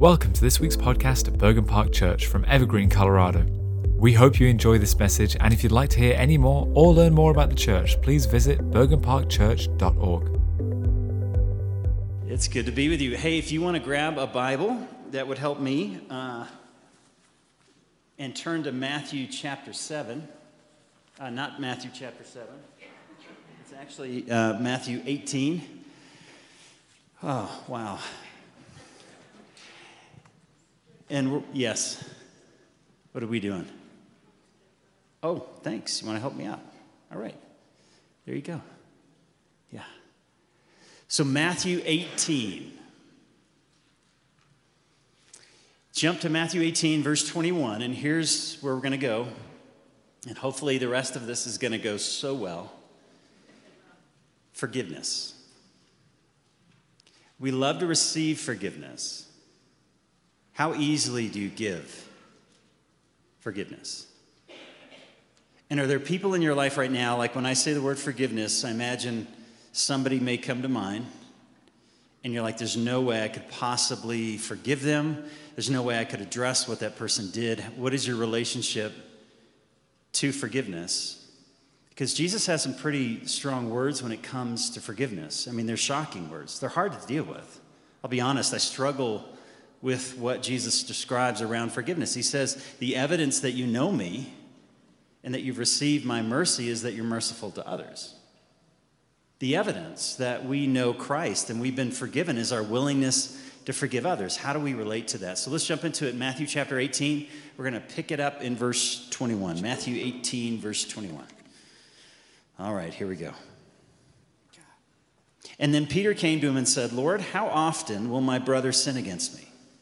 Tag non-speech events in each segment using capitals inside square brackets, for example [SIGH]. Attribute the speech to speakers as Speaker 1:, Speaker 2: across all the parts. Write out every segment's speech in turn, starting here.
Speaker 1: Welcome to this week's podcast at Bergen Park Church from Evergreen, Colorado. We hope you enjoy this message, and if you'd like to hear any more or learn more about the church, please visit bergenparkchurch.org.
Speaker 2: It's good to be with you. Hey, if you want to grab a Bible, that would help me, uh, and turn to Matthew chapter 7. Uh, not Matthew chapter 7, it's actually uh, Matthew 18. Oh, wow. And yes, what are we doing? Oh, thanks. You want to help me out? All right. There you go. Yeah. So, Matthew 18. Jump to Matthew 18, verse 21, and here's where we're going to go. And hopefully, the rest of this is going to go so well. Forgiveness. We love to receive forgiveness. How easily do you give forgiveness? And are there people in your life right now, like when I say the word forgiveness, I imagine somebody may come to mind, and you're like, there's no way I could possibly forgive them. There's no way I could address what that person did. What is your relationship to forgiveness? Because Jesus has some pretty strong words when it comes to forgiveness. I mean, they're shocking words, they're hard to deal with. I'll be honest, I struggle with what Jesus describes around forgiveness. He says, The evidence that you know me and that you've received my mercy is that you're merciful to others. The evidence that we know Christ and we've been forgiven is our willingness to forgive others. How do we relate to that? So let's jump into it. Matthew chapter 18. We're going to pick it up in verse 21. Matthew 18, verse 21. All right, here we go. And then Peter came to him and said, Lord, how often will my brother sin against me?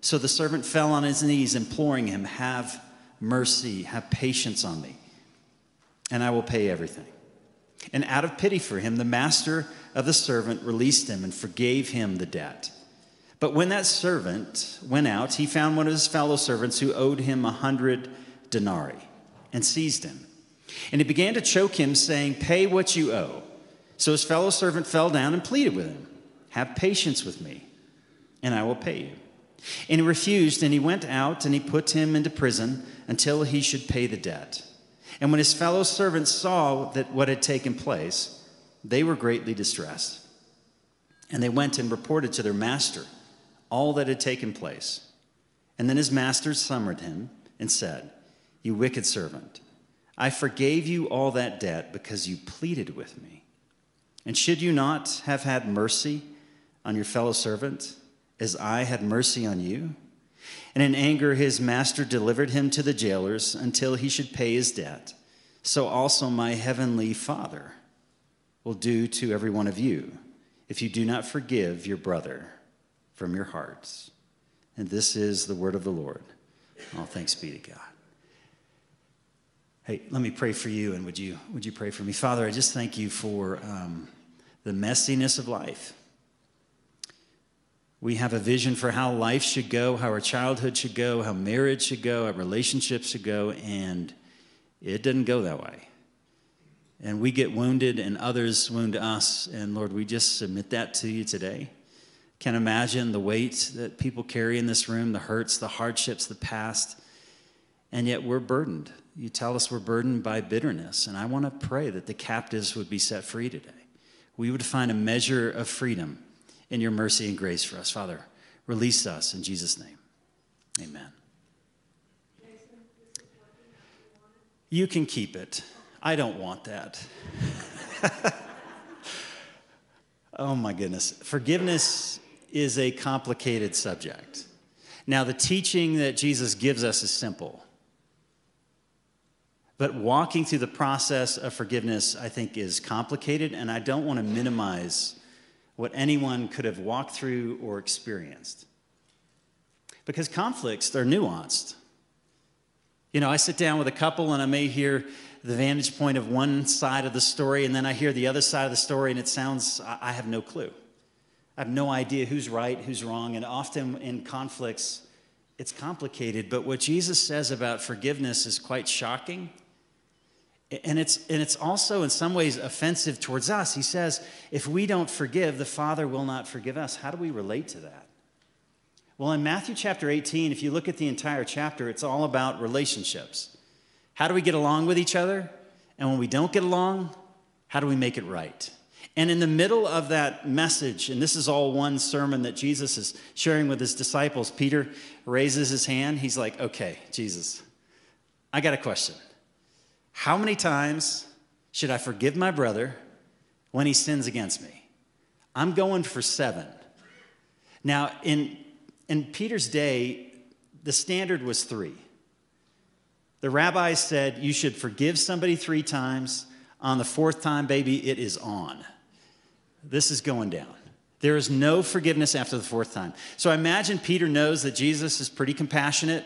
Speaker 2: So the servant fell on his knees, imploring him, Have mercy, have patience on me, and I will pay everything. And out of pity for him, the master of the servant released him and forgave him the debt. But when that servant went out, he found one of his fellow servants who owed him a hundred denarii and seized him. And he began to choke him, saying, Pay what you owe. So his fellow servant fell down and pleaded with him, Have patience with me, and I will pay you. And he refused, and he went out and he put him into prison until he should pay the debt. And when his fellow servants saw that what had taken place, they were greatly distressed. And they went and reported to their master all that had taken place. And then his master summoned him and said, You wicked servant, I forgave you all that debt because you pleaded with me. And should you not have had mercy on your fellow servant? As I had mercy on you? And in anger, his master delivered him to the jailers until he should pay his debt. So also my heavenly Father will do to every one of you if you do not forgive your brother from your hearts. And this is the word of the Lord. All thanks be to God. Hey, let me pray for you, and would you, would you pray for me? Father, I just thank you for um, the messiness of life. We have a vision for how life should go, how our childhood should go, how marriage should go, how relationships should go, and it doesn't go that way. And we get wounded, and others wound us. And Lord, we just submit that to you today. Can't imagine the weight that people carry in this room, the hurts, the hardships, the past, and yet we're burdened. You tell us we're burdened by bitterness, and I want to pray that the captives would be set free today. We would find a measure of freedom in your mercy and grace for us. Father, release us in Jesus' name. Amen. You can keep it. I don't want that. [LAUGHS] oh my goodness. Forgiveness is a complicated subject. Now, the teaching that Jesus gives us is simple. But walking through the process of forgiveness, I think, is complicated, and I don't want to minimize what anyone could have walked through or experienced. Because conflicts, they're nuanced. You know, I sit down with a couple and I may hear the vantage point of one side of the story, and then I hear the other side of the story, and it sounds, I have no clue. I have no idea who's right, who's wrong, and often in conflicts, it's complicated. But what Jesus says about forgiveness is quite shocking. And it's, and it's also in some ways offensive towards us. He says, if we don't forgive, the Father will not forgive us. How do we relate to that? Well, in Matthew chapter 18, if you look at the entire chapter, it's all about relationships. How do we get along with each other? And when we don't get along, how do we make it right? And in the middle of that message, and this is all one sermon that Jesus is sharing with his disciples, Peter raises his hand. He's like, Okay, Jesus, I got a question. How many times should I forgive my brother when he sins against me? I'm going for seven. Now, in, in Peter's day, the standard was three. The rabbis said you should forgive somebody three times. On the fourth time, baby, it is on. This is going down. There is no forgiveness after the fourth time. So I imagine Peter knows that Jesus is pretty compassionate.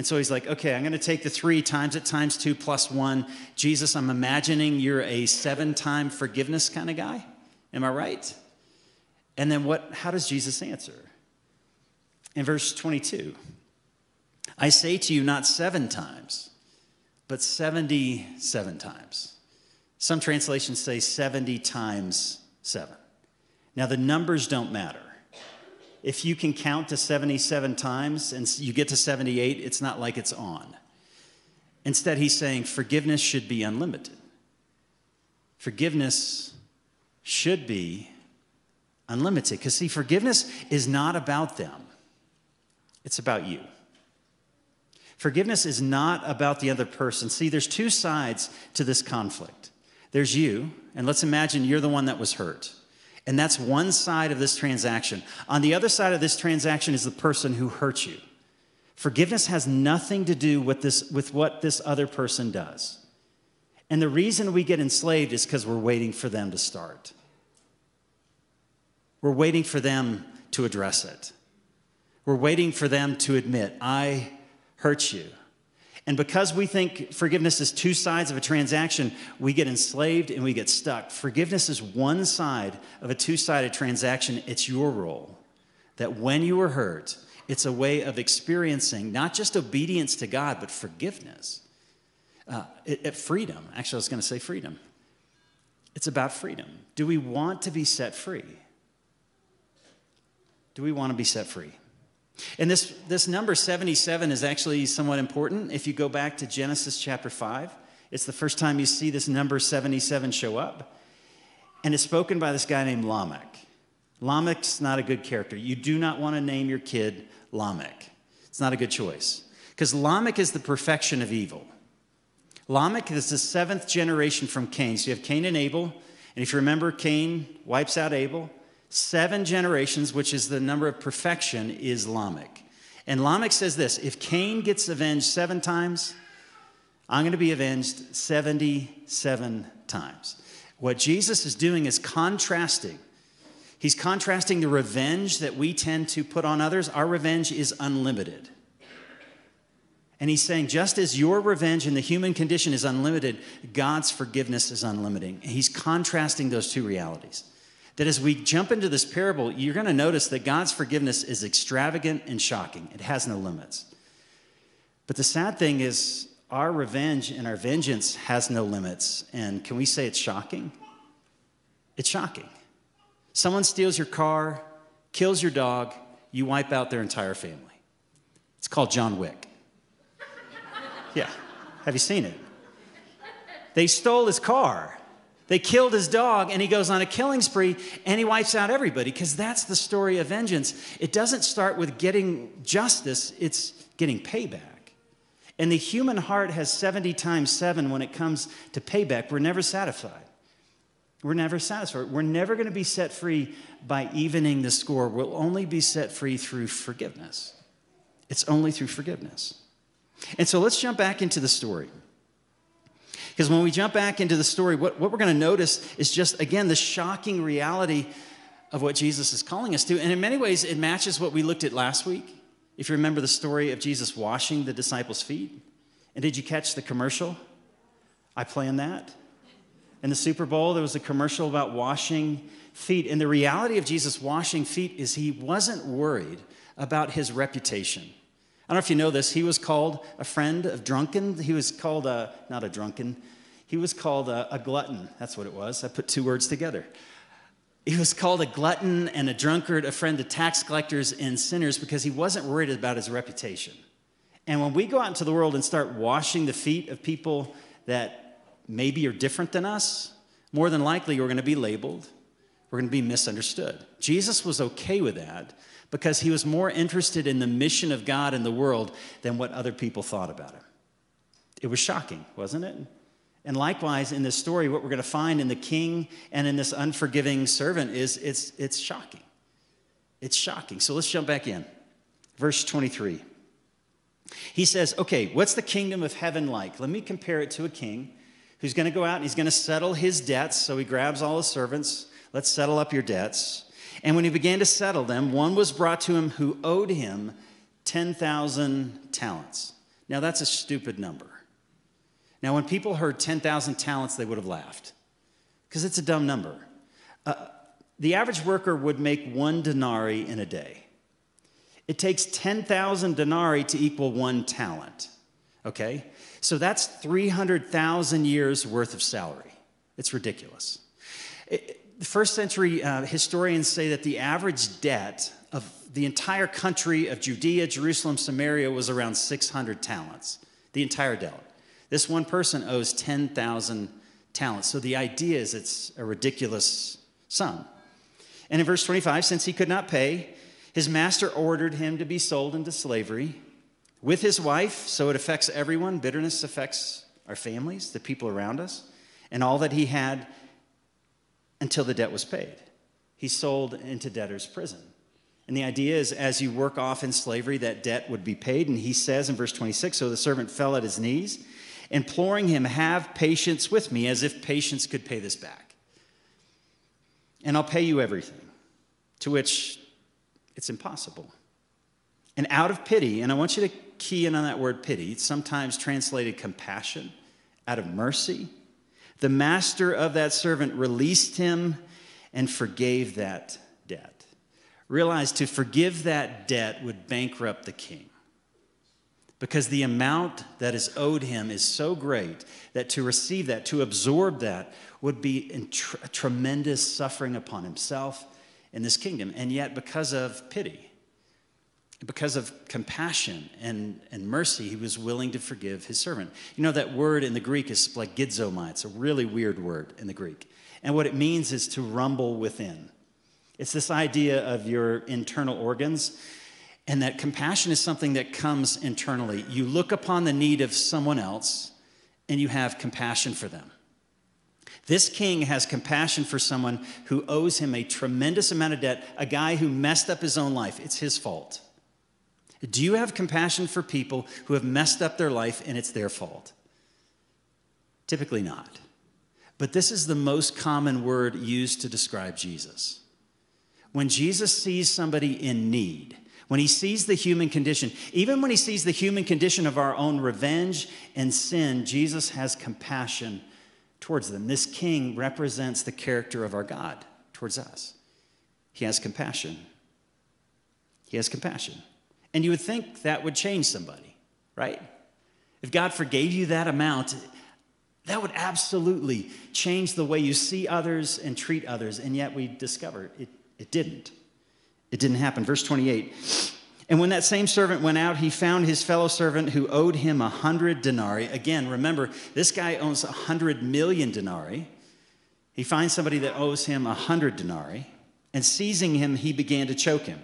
Speaker 2: And so he's like, okay, I'm going to take the three times it times two plus one. Jesus, I'm imagining you're a seven time forgiveness kind of guy. Am I right? And then what, how does Jesus answer? In verse 22, I say to you, not seven times, but 77 times. Some translations say 70 times seven. Now, the numbers don't matter. If you can count to 77 times and you get to 78, it's not like it's on. Instead, he's saying forgiveness should be unlimited. Forgiveness should be unlimited. Because, see, forgiveness is not about them, it's about you. Forgiveness is not about the other person. See, there's two sides to this conflict. There's you, and let's imagine you're the one that was hurt. And that's one side of this transaction. On the other side of this transaction is the person who hurt you. Forgiveness has nothing to do with, this, with what this other person does. And the reason we get enslaved is because we're waiting for them to start. We're waiting for them to address it. We're waiting for them to admit, I hurt you. And because we think forgiveness is two sides of a transaction, we get enslaved and we get stuck. Forgiveness is one side of a two sided transaction. It's your role. That when you are hurt, it's a way of experiencing not just obedience to God, but forgiveness. Uh, it, it, freedom. Actually, I was going to say freedom. It's about freedom. Do we want to be set free? Do we want to be set free? And this, this number 77 is actually somewhat important. If you go back to Genesis chapter 5, it's the first time you see this number 77 show up. And it's spoken by this guy named Lamech. Lamech's not a good character. You do not want to name your kid Lamech. It's not a good choice. Because Lamech is the perfection of evil. Lamech is the seventh generation from Cain. So you have Cain and Abel. And if you remember, Cain wipes out Abel. Seven generations, which is the number of perfection, is Lamech. And Lamech says this if Cain gets avenged seven times, I'm going to be avenged 77 times. What Jesus is doing is contrasting. He's contrasting the revenge that we tend to put on others. Our revenge is unlimited. And he's saying, just as your revenge in the human condition is unlimited, God's forgiveness is unlimited. He's contrasting those two realities that as we jump into this parable, you're going to notice that God's forgiveness is extravagant and shocking. It has no limits. But the sad thing is, our revenge and our vengeance has no limits. And can we say it's shocking? It's shocking. Someone steals your car, kills your dog, you wipe out their entire family. It's called John Wick. Yeah. Have you seen it? They stole his car. They killed his dog, and he goes on a killing spree and he wipes out everybody because that's the story of vengeance. It doesn't start with getting justice, it's getting payback. And the human heart has 70 times seven when it comes to payback. We're never satisfied. We're never satisfied. We're never going to be set free by evening the score. We'll only be set free through forgiveness. It's only through forgiveness. And so let's jump back into the story. Because when we jump back into the story, what, what we're going to notice is just, again, the shocking reality of what Jesus is calling us to. And in many ways, it matches what we looked at last week. If you remember the story of Jesus washing the disciples' feet, And did you catch the commercial? I planned that. In the Super Bowl, there was a commercial about washing feet. And the reality of Jesus washing feet is he wasn't worried about his reputation. I don't know if you know this, he was called a friend of drunken. He was called a, not a drunken, he was called a, a glutton. That's what it was. I put two words together. He was called a glutton and a drunkard, a friend to tax collectors and sinners because he wasn't worried about his reputation. And when we go out into the world and start washing the feet of people that maybe are different than us, more than likely we're going to be labeled, we're going to be misunderstood. Jesus was okay with that because he was more interested in the mission of God in the world than what other people thought about him. It was shocking, wasn't it? And likewise, in this story, what we're going to find in the king and in this unforgiving servant is it's, it's shocking. It's shocking. So let's jump back in. Verse 23. He says, Okay, what's the kingdom of heaven like? Let me compare it to a king who's going to go out and he's going to settle his debts. So he grabs all his servants. Let's settle up your debts. And when he began to settle them, one was brought to him who owed him 10,000 talents. Now, that's a stupid number. Now, when people heard 10,000 talents, they would have laughed because it's a dumb number. Uh, the average worker would make one denarii in a day. It takes 10,000 denarii to equal one talent. Okay? So that's 300,000 years worth of salary. It's ridiculous. It, first century uh, historians say that the average debt of the entire country of Judea, Jerusalem, Samaria was around 600 talents. The entire debt. This one person owes 10,000 talents. So the idea is it's a ridiculous sum. And in verse 25, since he could not pay, his master ordered him to be sold into slavery with his wife, so it affects everyone. Bitterness affects our families, the people around us, and all that he had until the debt was paid. He's sold into debtor's prison. And the idea is, as you work off in slavery, that debt would be paid. And he says in verse 26 So the servant fell at his knees, imploring him, Have patience with me, as if patience could pay this back. And I'll pay you everything. To which it's impossible. And out of pity, and I want you to key in on that word pity, it's sometimes translated compassion, out of mercy, the master of that servant released him and forgave that debt. Realize to forgive that debt would bankrupt the king because the amount that is owed him is so great that to receive that, to absorb that, would be tr- tremendous suffering upon himself in this kingdom. And yet, because of pity, because of compassion and, and mercy, he was willing to forgive his servant. You know, that word in the Greek is splanchnizomai. It's a really weird word in the Greek. And what it means is to rumble within. It's this idea of your internal organs, and that compassion is something that comes internally. You look upon the need of someone else, and you have compassion for them. This king has compassion for someone who owes him a tremendous amount of debt, a guy who messed up his own life. It's his fault. Do you have compassion for people who have messed up their life and it's their fault? Typically not. But this is the most common word used to describe Jesus. When Jesus sees somebody in need, when he sees the human condition, even when he sees the human condition of our own revenge and sin, Jesus has compassion towards them. This king represents the character of our God towards us. He has compassion. He has compassion. And you would think that would change somebody, right? If God forgave you that amount, that would absolutely change the way you see others and treat others. And yet we discover it, it didn't. It didn't happen. Verse 28 and when that same servant went out, he found his fellow servant who owed him a hundred denarii. Again, remember, this guy owns a hundred million denarii. He finds somebody that owes him a hundred denarii, and seizing him, he began to choke him.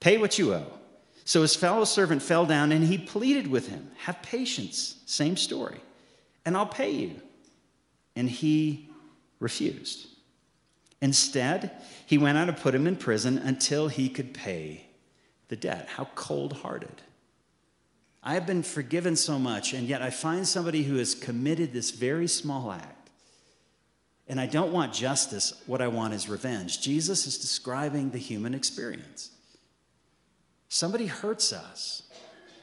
Speaker 2: Pay what you owe. So his fellow servant fell down and he pleaded with him, Have patience, same story, and I'll pay you. And he refused. Instead, he went out and put him in prison until he could pay the debt. How cold hearted. I have been forgiven so much, and yet I find somebody who has committed this very small act. And I don't want justice, what I want is revenge. Jesus is describing the human experience. Somebody hurts us,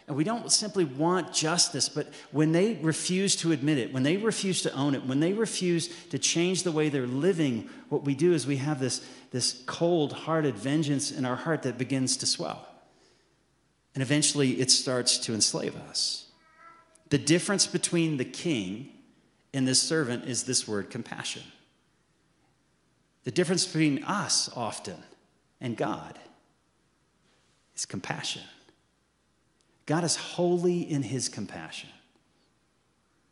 Speaker 2: And we don't simply want justice, but when they refuse to admit it, when they refuse to own it, when they refuse to change the way they're living, what we do is we have this, this cold hearted vengeance in our heart that begins to swell. And eventually it starts to enslave us. The difference between the king and this servant is this word compassion. The difference between us often and God is compassion. God is holy in his compassion.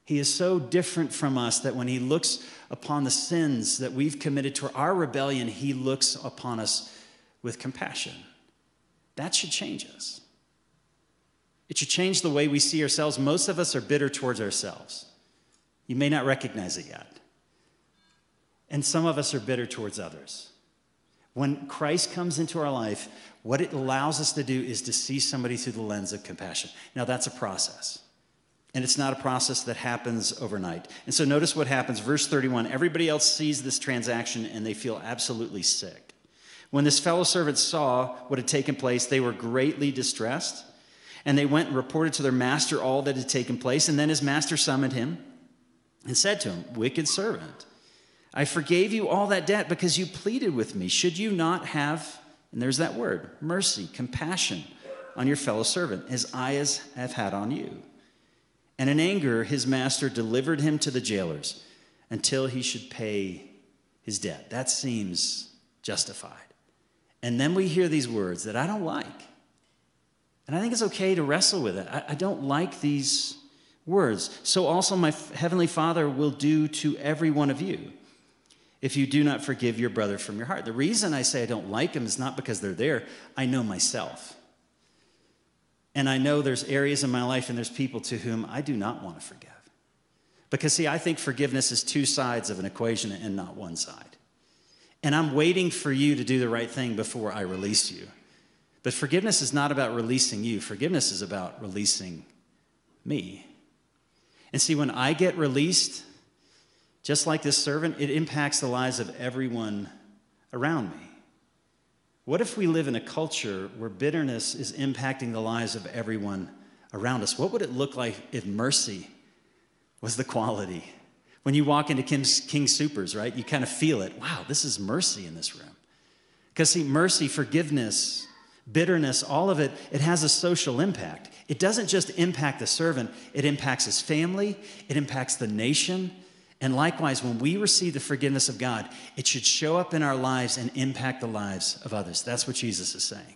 Speaker 2: He is so different from us that when he looks upon the sins that we've committed to our rebellion, he looks upon us with compassion. That should change us. It should change the way we see ourselves. Most of us are bitter towards ourselves. You may not recognize it yet. And some of us are bitter towards others. When Christ comes into our life, what it allows us to do is to see somebody through the lens of compassion. Now, that's a process. And it's not a process that happens overnight. And so notice what happens. Verse 31 everybody else sees this transaction and they feel absolutely sick. When this fellow servant saw what had taken place, they were greatly distressed. And they went and reported to their master all that had taken place. And then his master summoned him and said to him, Wicked servant. I forgave you all that debt because you pleaded with me. Should you not have, and there's that word, mercy, compassion on your fellow servant, as I have had on you? And in anger, his master delivered him to the jailers until he should pay his debt. That seems justified. And then we hear these words that I don't like. And I think it's okay to wrestle with it. I, I don't like these words. So also my heavenly Father will do to every one of you if you do not forgive your brother from your heart. The reason I say I don't like them is not because they're there, I know myself. And I know there's areas in my life and there's people to whom I do not want to forgive. Because, see, I think forgiveness is two sides of an equation and not one side. And I'm waiting for you to do the right thing before I release you. But forgiveness is not about releasing you, forgiveness is about releasing me. And see, when I get released, just like this servant, it impacts the lives of everyone around me. What if we live in a culture where bitterness is impacting the lives of everyone around us? What would it look like if mercy was the quality? When you walk into King's, King Soopers, right, you kind of feel it. Wow, this is mercy in this room. Because, see, mercy, forgiveness, bitterness, all of it, it has a social impact. It doesn't just impact the servant, it impacts his family, it impacts the nation, and likewise, when we receive the forgiveness of God, it should show up in our lives and impact the lives of others. That's what Jesus is saying.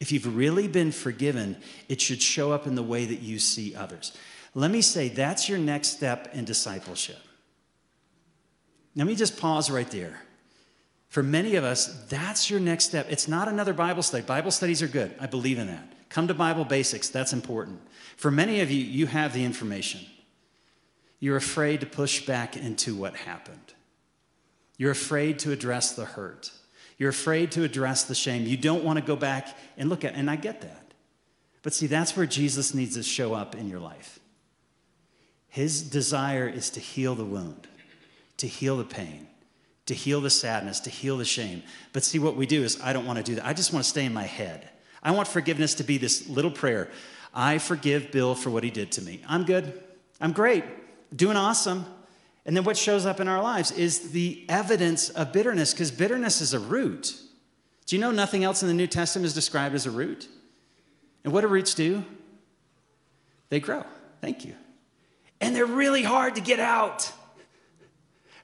Speaker 2: If you've really been forgiven, it should show up in the way that you see others. Let me say that's your next step in discipleship. Let me just pause right there. For many of us, that's your next step. It's not another Bible study. Bible studies are good. I believe in that. Come to Bible basics, that's important. For many of you, you have the information. You're afraid to push back into what happened. You're afraid to address the hurt. You're afraid to address the shame. You don't want to go back and look at and I get that. But see, that's where Jesus needs to show up in your life. His desire is to heal the wound, to heal the pain, to heal the sadness, to heal the shame. But see, what we do is, I don't want to do that. I just want to stay in my head. I want forgiveness to be this little prayer I forgive Bill for what he did to me. I'm good. I'm great doing awesome. And then what shows up in our lives is the evidence of bitterness, because bitterness is a root. Do you know nothing else in the New Testament is described as a root? And what do roots do? They grow. Thank you. And they're really hard to get out.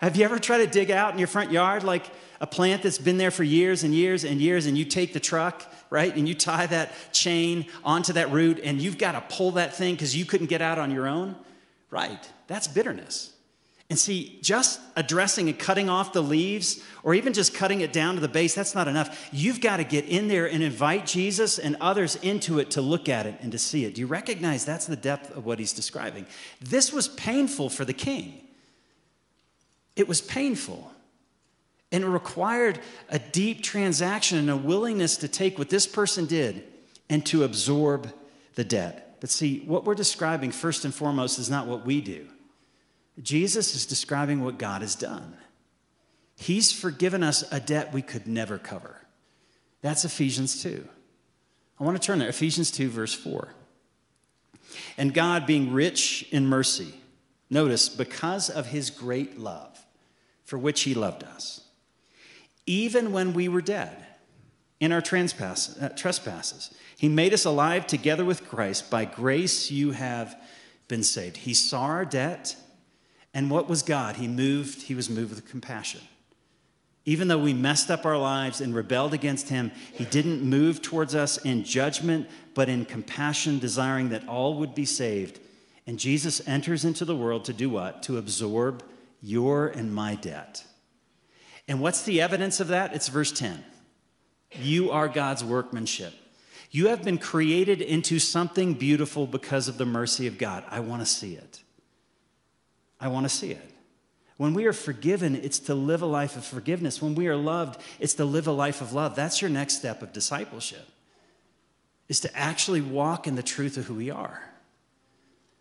Speaker 2: Have you ever tried to dig out in your front yard like a plant that's been there for years and years and years, and you take the truck, right, and you tie that chain onto that root, and you've got to pull that thing because you couldn't get out on your own? Right. That's bitterness. And see, just addressing and cutting off the leaves, or even just cutting it down to the base, that's not enough. You've got to get in there and invite Jesus and others into it to look at it and to see it. Do you recognize that's the depth of what he's describing? This was painful for the king. It was painful. And it required a deep transaction and a willingness to take what this person did and to absorb the debt. But see, what we're describing first and foremost is not what we do. Jesus is describing what God has done. He's forgiven us a debt we could never cover. That's Ephesians 2. I want to turn there. Ephesians 2, verse 4. And God, being rich in mercy, notice, because of his great love for which he loved us, even when we were dead in our uh, trespasses, he made us alive together with Christ. By grace you have been saved. He saw our debt, and what was God? He moved, he was moved with compassion. Even though we messed up our lives and rebelled against him, he didn't move towards us in judgment, but in compassion, desiring that all would be saved. And Jesus enters into the world to do what? To absorb your and my debt. And what's the evidence of that? It's verse 10. You are God's workmanship. You have been created into something beautiful because of the mercy of God. I want to see it. I want to see it. When we are forgiven, it's to live a life of forgiveness. When we are loved, it's to live a life of love. That's your next step of discipleship, is to actually walk in the truth of who we are.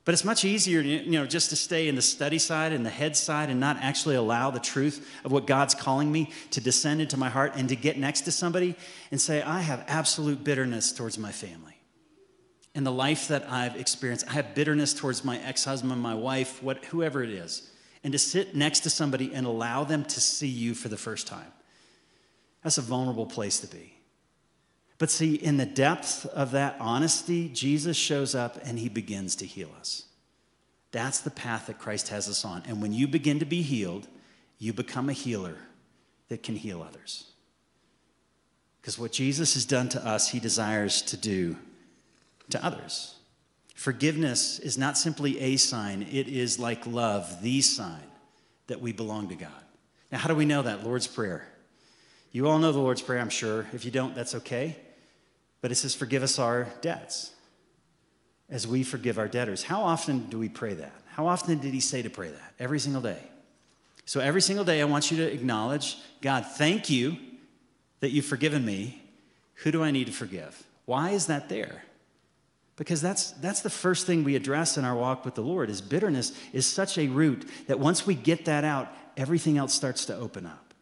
Speaker 2: But it's much easier, you know, just to stay in the study side and the head side and not actually allow the truth of what God's calling me to descend into my heart and to get next to somebody and say, I have absolute bitterness towards my family. In the life that I've experienced, I have bitterness towards my ex-husband, my wife, what, whoever it is and to sit next to somebody and allow them to see you for the first time. That's a vulnerable place to be. But see, in the depth of that honesty, Jesus shows up and he begins to heal us. That's the path that Christ has us on. And when you begin to be healed, you become a healer that can heal others. Because what Jesus has done to us, he desires to do to others. Forgiveness is not simply a sign, it is like love, the sign that we belong to God. Now, how do we know that? Lord's Prayer. You all know the Lord's Prayer, I'm sure. If you don't, that's okay. But it says, Forgive us our debts as we forgive our debtors. How often do we pray that? How often did he say to pray that? Every single day. So every single day, I want you to acknowledge God, thank you that you've forgiven me. Who do I need to forgive? Why is that there? Because that's, that's the first thing we address in our walk with the Lord is bitterness is such a root that once we get that out, everything else starts to open up.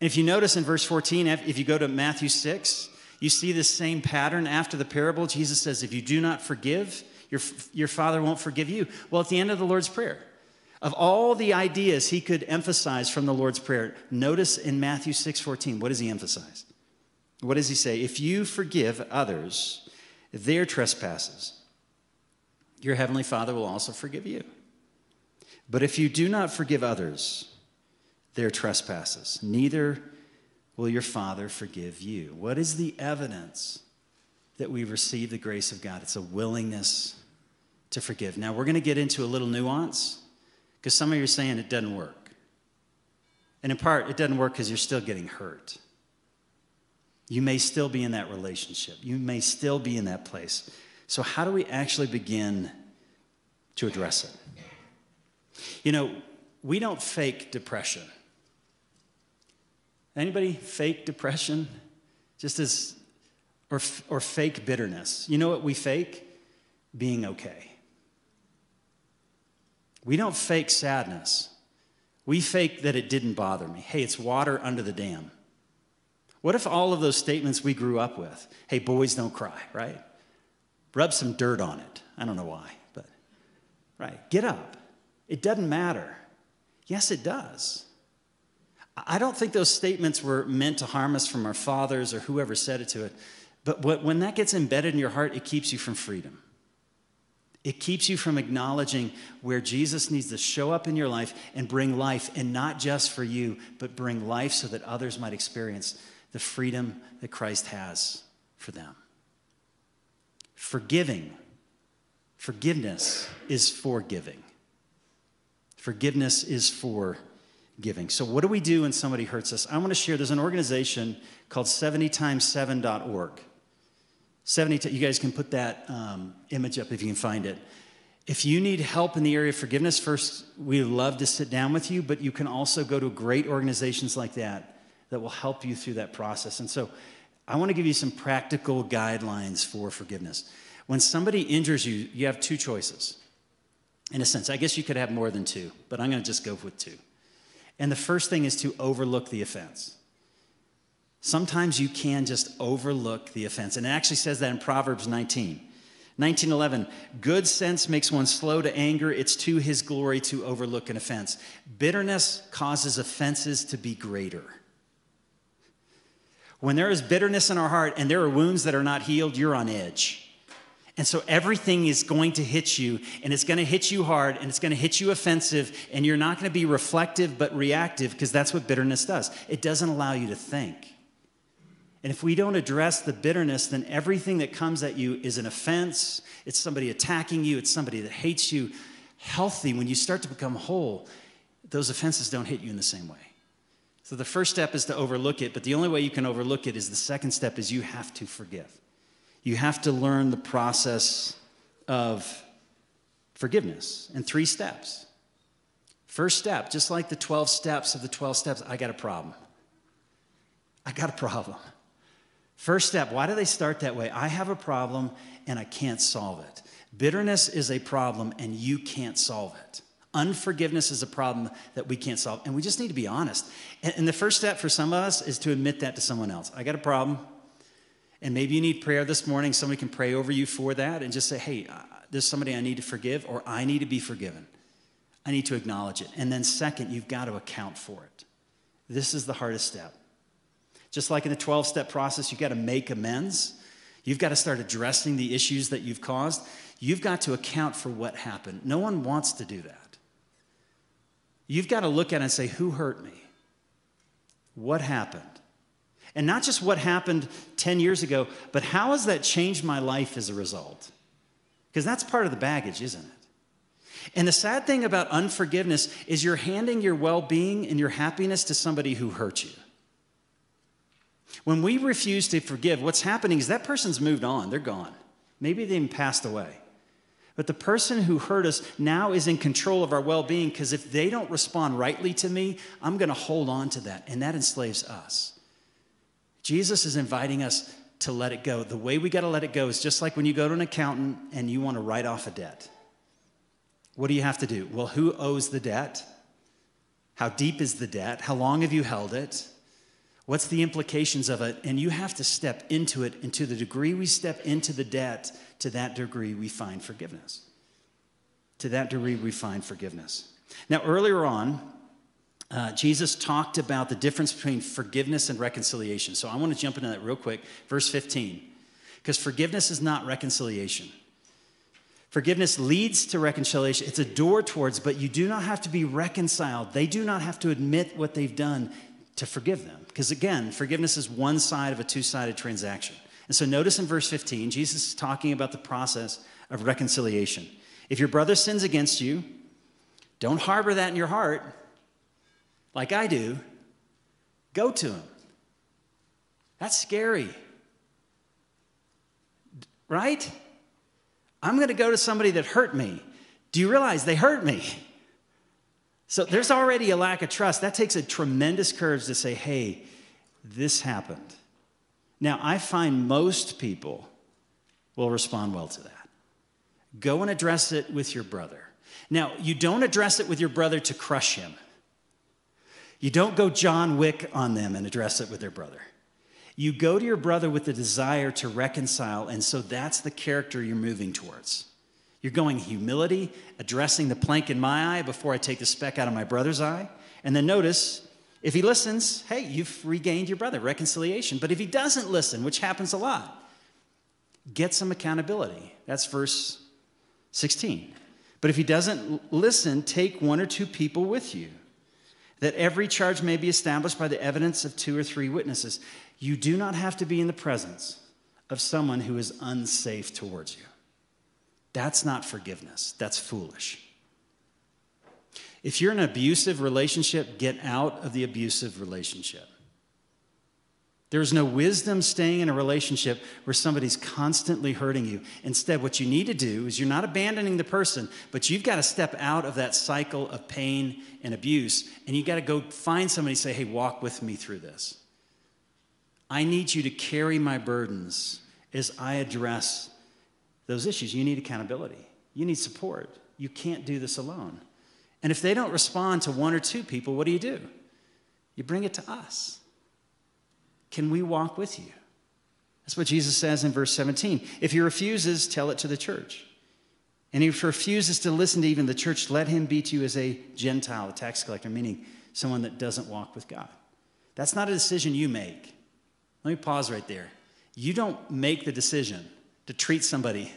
Speaker 2: And if you notice in verse 14, if you go to Matthew 6, you see this same pattern after the parable. Jesus says, if you do not forgive, your, your father won't forgive you. Well, at the end of the Lord's Prayer, of all the ideas he could emphasize from the Lord's Prayer, notice in Matthew 6 14, what does he emphasize? What does he say? If you forgive others, their trespasses, your heavenly Father will also forgive you. But if you do not forgive others their trespasses, neither will your Father forgive you. What is the evidence that we receive the grace of God? It's a willingness to forgive. Now, we're going to get into a little nuance because some of you are saying it doesn't work. And in part, it doesn't work because you're still getting hurt. You may still be in that relationship. You may still be in that place. So, how do we actually begin to address it? You know, we don't fake depression. Anybody fake depression? Just as, or, or fake bitterness. You know what we fake? Being okay. We don't fake sadness. We fake that it didn't bother me. Hey, it's water under the dam. What if all of those statements we grew up with, hey, boys don't cry, right? Rub some dirt on it. I don't know why, but, right, get up. It doesn't matter. Yes, it does. I don't think those statements were meant to harm us from our fathers or whoever said it to it, but when that gets embedded in your heart, it keeps you from freedom. It keeps you from acknowledging where Jesus needs to show up in your life and bring life, and not just for you, but bring life so that others might experience the freedom that Christ has for them. Forgiving, forgiveness is forgiving. Forgiveness is for giving. So, what do we do when somebody hurts us? I want to share there's an organization called 70times7.org. 70, you guys can put that um, image up if you can find it. If you need help in the area of forgiveness, first, we love to sit down with you, but you can also go to great organizations like that that will help you through that process. And so I want to give you some practical guidelines for forgiveness. When somebody injures you, you have two choices. In a sense, I guess you could have more than two, but I'm going to just go with two. And the first thing is to overlook the offense. Sometimes you can just overlook the offense. And it actually says that in Proverbs 19. 1911, good sense makes one slow to anger. It's to his glory to overlook an offense. Bitterness causes offenses to be greater. When there is bitterness in our heart and there are wounds that are not healed, you're on edge. And so everything is going to hit you, and it's going to hit you hard, and it's going to hit you offensive, and you're not going to be reflective but reactive because that's what bitterness does. It doesn't allow you to think. And if we don't address the bitterness, then everything that comes at you is an offense. It's somebody attacking you, it's somebody that hates you. Healthy, when you start to become whole, those offenses don't hit you in the same way. So the first step is to overlook it, but the only way you can overlook it is the second step is you have to forgive. You have to learn the process of forgiveness in three steps. First step, just like the 12 steps of the 12 steps, I got a problem. I got a problem. First step, why do they start that way? I have a problem and I can't solve it. Bitterness is a problem and you can't solve it. Unforgiveness is a problem that we can't solve. And we just need to be honest. And the first step for some of us is to admit that to someone else. I got a problem. And maybe you need prayer this morning. Somebody can pray over you for that and just say, hey, there's somebody I need to forgive or I need to be forgiven. I need to acknowledge it. And then, second, you've got to account for it. This is the hardest step. Just like in the 12 step process, you've got to make amends. You've got to start addressing the issues that you've caused. You've got to account for what happened. No one wants to do that. You've got to look at it and say, Who hurt me? What happened? And not just what happened 10 years ago, but how has that changed my life as a result? Because that's part of the baggage, isn't it? And the sad thing about unforgiveness is you're handing your well being and your happiness to somebody who hurt you. When we refuse to forgive, what's happening is that person's moved on, they're gone. Maybe they even passed away. But the person who hurt us now is in control of our well being because if they don't respond rightly to me, I'm going to hold on to that, and that enslaves us. Jesus is inviting us to let it go. The way we got to let it go is just like when you go to an accountant and you want to write off a debt. What do you have to do? Well, who owes the debt? How deep is the debt? How long have you held it? What's the implications of it? And you have to step into it. And to the degree we step into the debt, to that degree we find forgiveness. To that degree we find forgiveness. Now, earlier on, uh, Jesus talked about the difference between forgiveness and reconciliation. So I want to jump into that real quick. Verse 15. Because forgiveness is not reconciliation. Forgiveness leads to reconciliation. It's a door towards, but you do not have to be reconciled. They do not have to admit what they've done to forgive them. Because again, forgiveness is one side of a two sided transaction. And so notice in verse 15, Jesus is talking about the process of reconciliation. If your brother sins against you, don't harbor that in your heart like I do. Go to him. That's scary. Right? I'm going to go to somebody that hurt me. Do you realize they hurt me? So there's already a lack of trust. That takes a tremendous courage to say, hey, this happened. Now, I find most people will respond well to that. Go and address it with your brother. Now, you don't address it with your brother to crush him. You don't go John Wick on them and address it with their brother. You go to your brother with the desire to reconcile, and so that's the character you're moving towards. You're going humility, addressing the plank in my eye before I take the speck out of my brother's eye. And then notice, if he listens, hey, you've regained your brother, reconciliation. But if he doesn't listen, which happens a lot, get some accountability. That's verse 16. But if he doesn't listen, take one or two people with you, that every charge may be established by the evidence of two or three witnesses. You do not have to be in the presence of someone who is unsafe towards you. That's not forgiveness, that's foolish. If you're in an abusive relationship, get out of the abusive relationship. There's no wisdom staying in a relationship where somebody's constantly hurting you. Instead, what you need to do is you're not abandoning the person, but you've got to step out of that cycle of pain and abuse, and you've got to go find somebody and say, hey, walk with me through this. I need you to carry my burdens as I address those issues. You need accountability, you need support. You can't do this alone. And if they don't respond to one or two people, what do you do? You bring it to us. Can we walk with you? That's what Jesus says in verse 17. If he refuses, tell it to the church. And if he refuses to listen to even the church, let him be to you as a Gentile, a tax collector, meaning someone that doesn't walk with God. That's not a decision you make. Let me pause right there. You don't make the decision to treat somebody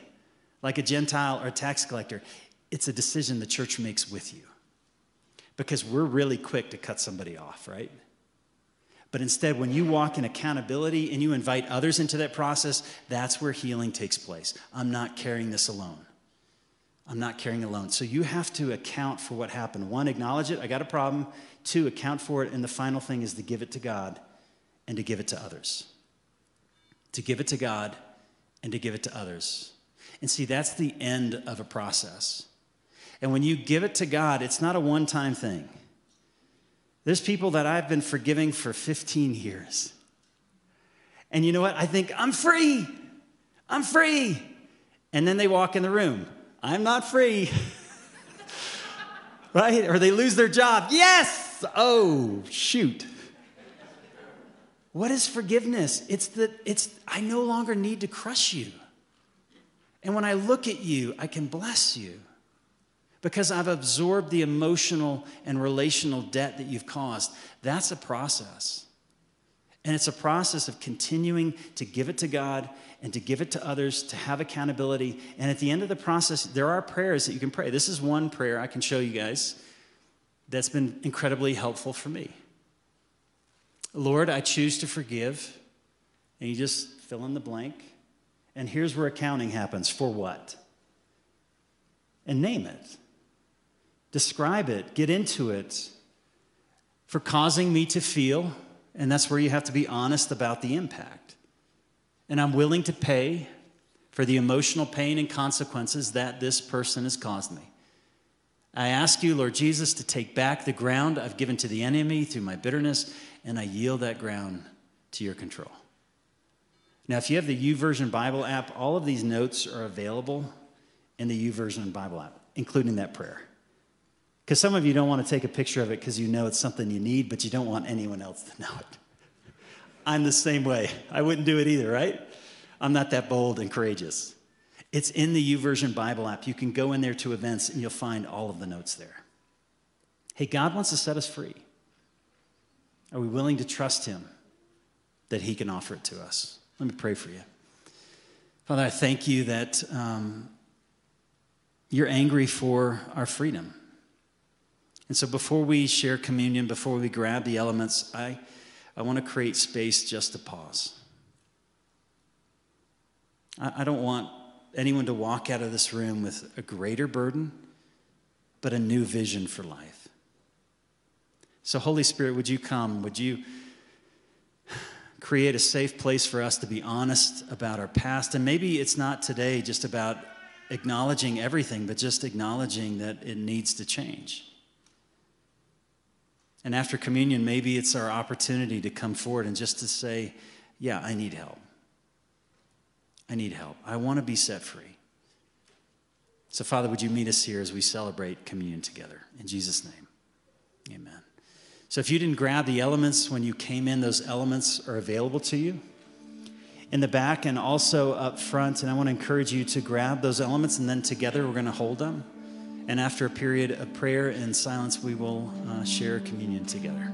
Speaker 2: like a Gentile or a tax collector. It's a decision the church makes with you. Because we're really quick to cut somebody off, right? But instead, when you walk in accountability and you invite others into that process, that's where healing takes place. I'm not carrying this alone. I'm not carrying alone. So you have to account for what happened. One, acknowledge it. I got a problem. Two, account for it. And the final thing is to give it to God and to give it to others. To give it to God and to give it to others. And see, that's the end of a process. And when you give it to God, it's not a one time thing. There's people that I've been forgiving for 15 years. And you know what? I think, I'm free. I'm free. And then they walk in the room. I'm not free. [LAUGHS] right? Or they lose their job. Yes! Oh, shoot. What is forgiveness? It's that it's I no longer need to crush you. And when I look at you, I can bless you because I've absorbed the emotional and relational debt that you've caused. That's a process. And it's a process of continuing to give it to God and to give it to others, to have accountability. And at the end of the process, there are prayers that you can pray. This is one prayer I can show you guys that's been incredibly helpful for me. Lord, I choose to forgive. And you just fill in the blank. And here's where accounting happens for what? And name it. Describe it. Get into it. For causing me to feel. And that's where you have to be honest about the impact. And I'm willing to pay for the emotional pain and consequences that this person has caused me. I ask you, Lord Jesus, to take back the ground I've given to the enemy through my bitterness, and I yield that ground to your control. Now, if you have the YouVersion Bible app, all of these notes are available in the YouVersion Bible app, including that prayer. Because some of you don't want to take a picture of it because you know it's something you need, but you don't want anyone else to know it. [LAUGHS] I'm the same way. I wouldn't do it either, right? I'm not that bold and courageous. It's in the YouVersion Bible app. You can go in there to events and you'll find all of the notes there. Hey, God wants to set us free. Are we willing to trust Him that He can offer it to us? Let me pray for you. Father, I thank you that um, you're angry for our freedom. And so before we share communion, before we grab the elements, I, I want to create space just to pause. I, I don't want anyone to walk out of this room with a greater burden, but a new vision for life. So, Holy Spirit, would you come? Would you create a safe place for us to be honest about our past? And maybe it's not today just about acknowledging everything, but just acknowledging that it needs to change. And after communion, maybe it's our opportunity to come forward and just to say, Yeah, I need help. I need help. I want to be set free. So, Father, would you meet us here as we celebrate communion together? In Jesus' name, amen. So, if you didn't grab the elements when you came in, those elements are available to you in the back and also up front. And I want to encourage you to grab those elements, and then together we're going to hold them. And after a period of prayer and silence, we will uh, share communion together.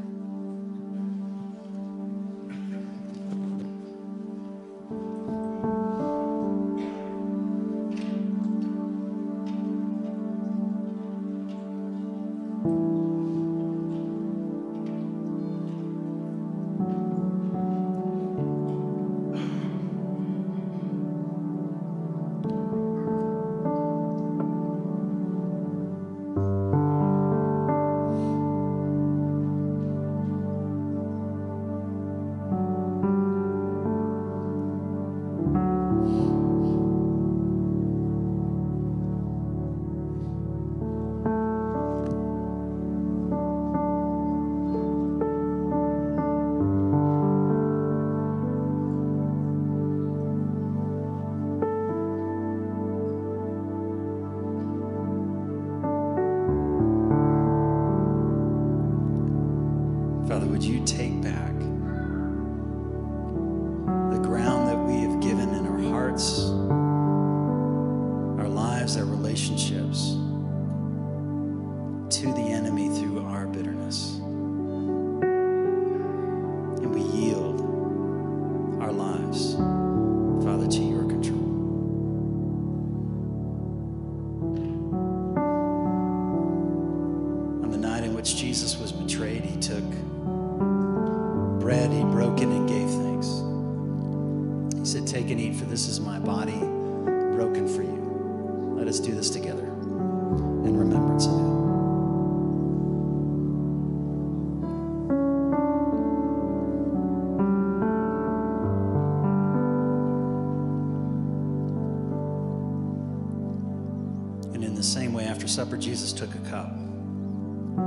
Speaker 2: Supper, Jesus took a cup.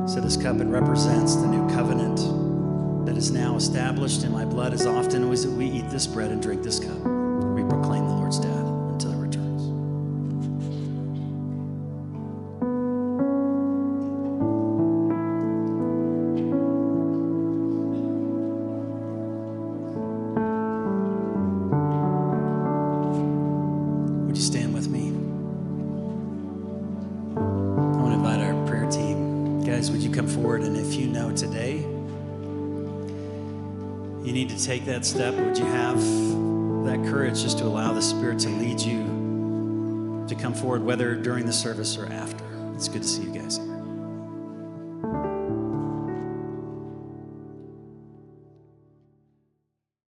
Speaker 2: So this cup it represents the new covenant that is now established in my blood. As often as we eat this bread and drink this cup, we proclaim the Lord's death that step, would you have that courage just to allow the Spirit to lead you to come forward, whether during the service or after? It's good to see you guys.